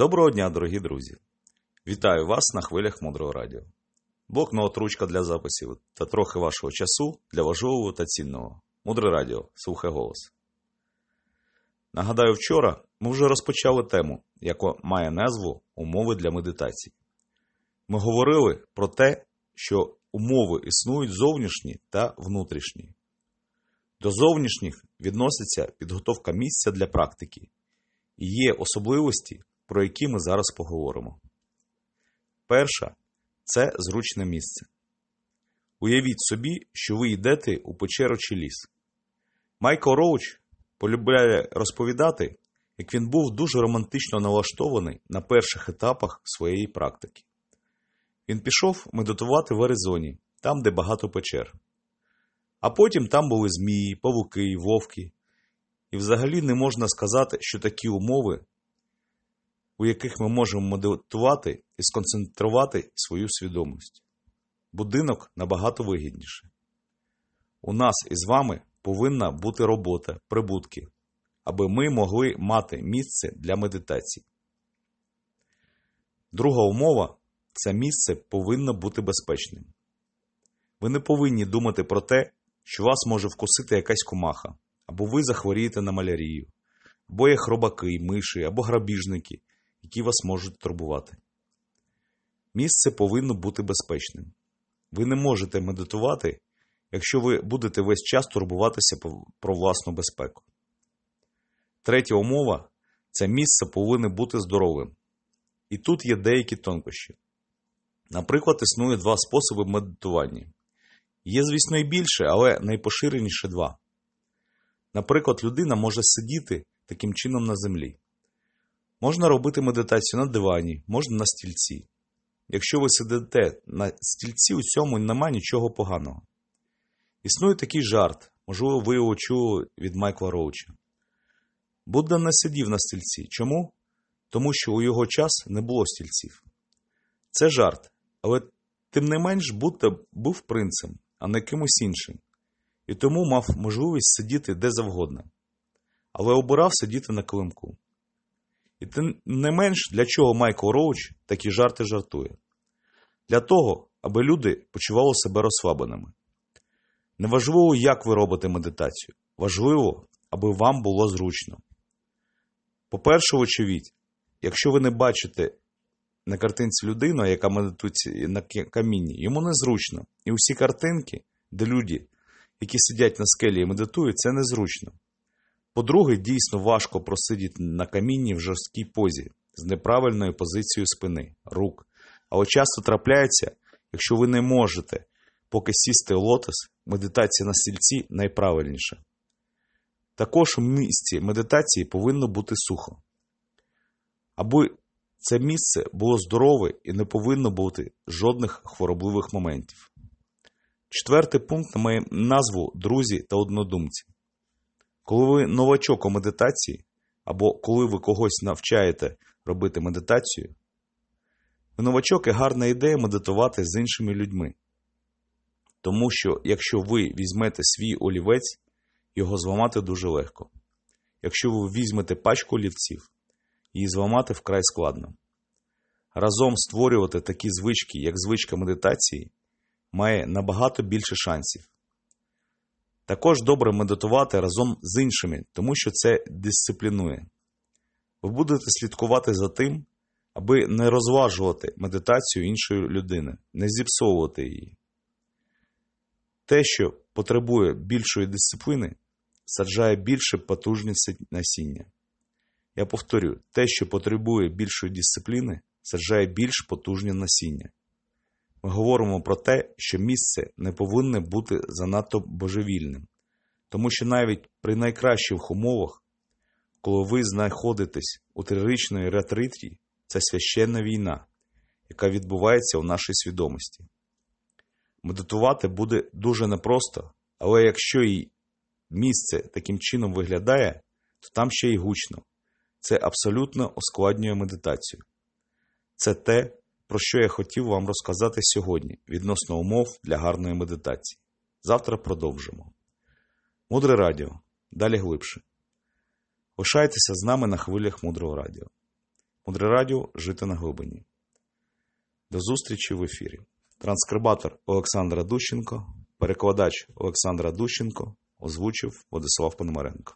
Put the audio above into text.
Доброго дня, дорогі друзі! Вітаю вас на хвилях Мудрого Радіо. Блокнот, ручка для записів та трохи вашого часу для важливого та цінного. Мудре Радіо. Слухай голос. Нагадаю, вчора ми вже розпочали тему, яка має назву Умови для медитації. Ми говорили про те, що умови існують зовнішні та внутрішні. До зовнішніх відноситься підготовка місця для практики і є особливості, про які ми зараз поговоримо. Перша це зручне місце. Уявіть собі, що ви йдете у печеру чи ліс. Майкл Роуч полюбляє розповідати, як він був дуже романтично налаштований на перших етапах своєї практики. Він пішов медитувати в Аризоні, там, де багато печер. А потім там були змії, павуки, вовки. І взагалі не можна сказати, що такі умови, у яких ми можемо медитувати і сконцентрувати свою свідомість. Будинок набагато вигідніше. У нас із вами повинна бути робота, прибутки, аби ми могли мати місце для медитації. Друга умова це місце повинно бути безпечним. Ви не повинні думати про те, що вас може вкусити якась комаха, або ви захворієте на малярію, або є хробаки, миші, або грабіжники, які вас можуть турбувати. Місце повинно бути безпечним. Ви не можете медитувати, якщо ви будете весь час турбуватися про власну безпеку. Третя умова це місце повинно бути здоровим. І тут є деякі тонкощі. Наприклад, існує два способи медитування. Є, звісно, і більше, але найпоширеніше два. Наприклад, людина може сидіти таким чином на землі. Можна робити медитацію на дивані, можна на стільці. Якщо ви сидите на стільці, у цьому нема нічого поганого. Існує такий жарт, можливо, ви його чули від Майкла Роуча. Будда не сидів на стільці. Чому? Тому що у його час не було стільців. Це жарт, але тим не менш Будда був принцем, а не кимось іншим, і тому мав можливість сидіти де завгодно, але обирав сидіти на килимку. І тим не менш, для чого Майкл Роуч такі жарти жартує? Для того, аби люди почували себе розслабленими. Неважливо, як ви робите медитацію, важливо, аби вам було зручно. По-перше, очевидь, якщо ви не бачите на картинці людину, яка медитує на камінні, йому незручно. І усі картинки, де люди, які сидять на скелі і медитують, це незручно. По-друге, дійсно важко просидіти на камінні в жорсткій позі з неправильною позицією спини, рук. Але часто трапляється, якщо ви не можете поки сісти в лотос, медитація на стільці найправильніша. Також у місці медитації повинно бути сухо. Аби це місце було здорове і не повинно бути жодних хворобливих моментів. Четвертий пункт має назву друзі та однодумці. Коли ви новачок у медитації, або коли ви когось навчаєте робити медитацію, ви новачок і гарна ідея медитувати з іншими людьми. Тому що, якщо ви візьмете свій олівець, його зламати дуже легко. Якщо ви візьмете пачку олівців, її зламати вкрай складно. Разом створювати такі звички, як звичка медитації, має набагато більше шансів. Також добре медитувати разом з іншими, тому що це дисциплінує. Ви будете слідкувати за тим, аби не розважувати медитацію іншої людини, не зіпсовувати її. Те, що потребує більшої дисципліни, саджає більше потужності насіння. Я повторюю, те, що потребує більшої дисципліни, саджає більш потужне насіння. Ми говоримо про те, що місце не повинне бути занадто божевільним, тому що навіть при найкращих умовах, коли ви знаходитесь у трирічної ретриті, це священна війна, яка відбувається у нашій свідомості. Медитувати буде дуже непросто, але якщо і місце таким чином виглядає, то там ще й гучно. Це абсолютно ускладнює медитацію. Це те, про що я хотів вам розказати сьогодні відносно умов для гарної медитації. Завтра продовжимо. Мудре радіо. Далі глибше. Лишайтеся з нами на хвилях мудрого радіо. Мудре радіо жити на глибині. До зустрічі в ефірі. Транскрибатор Олександра Дущенко, перекладач Олександра Дущенко, озвучив Владислав Пономаренко.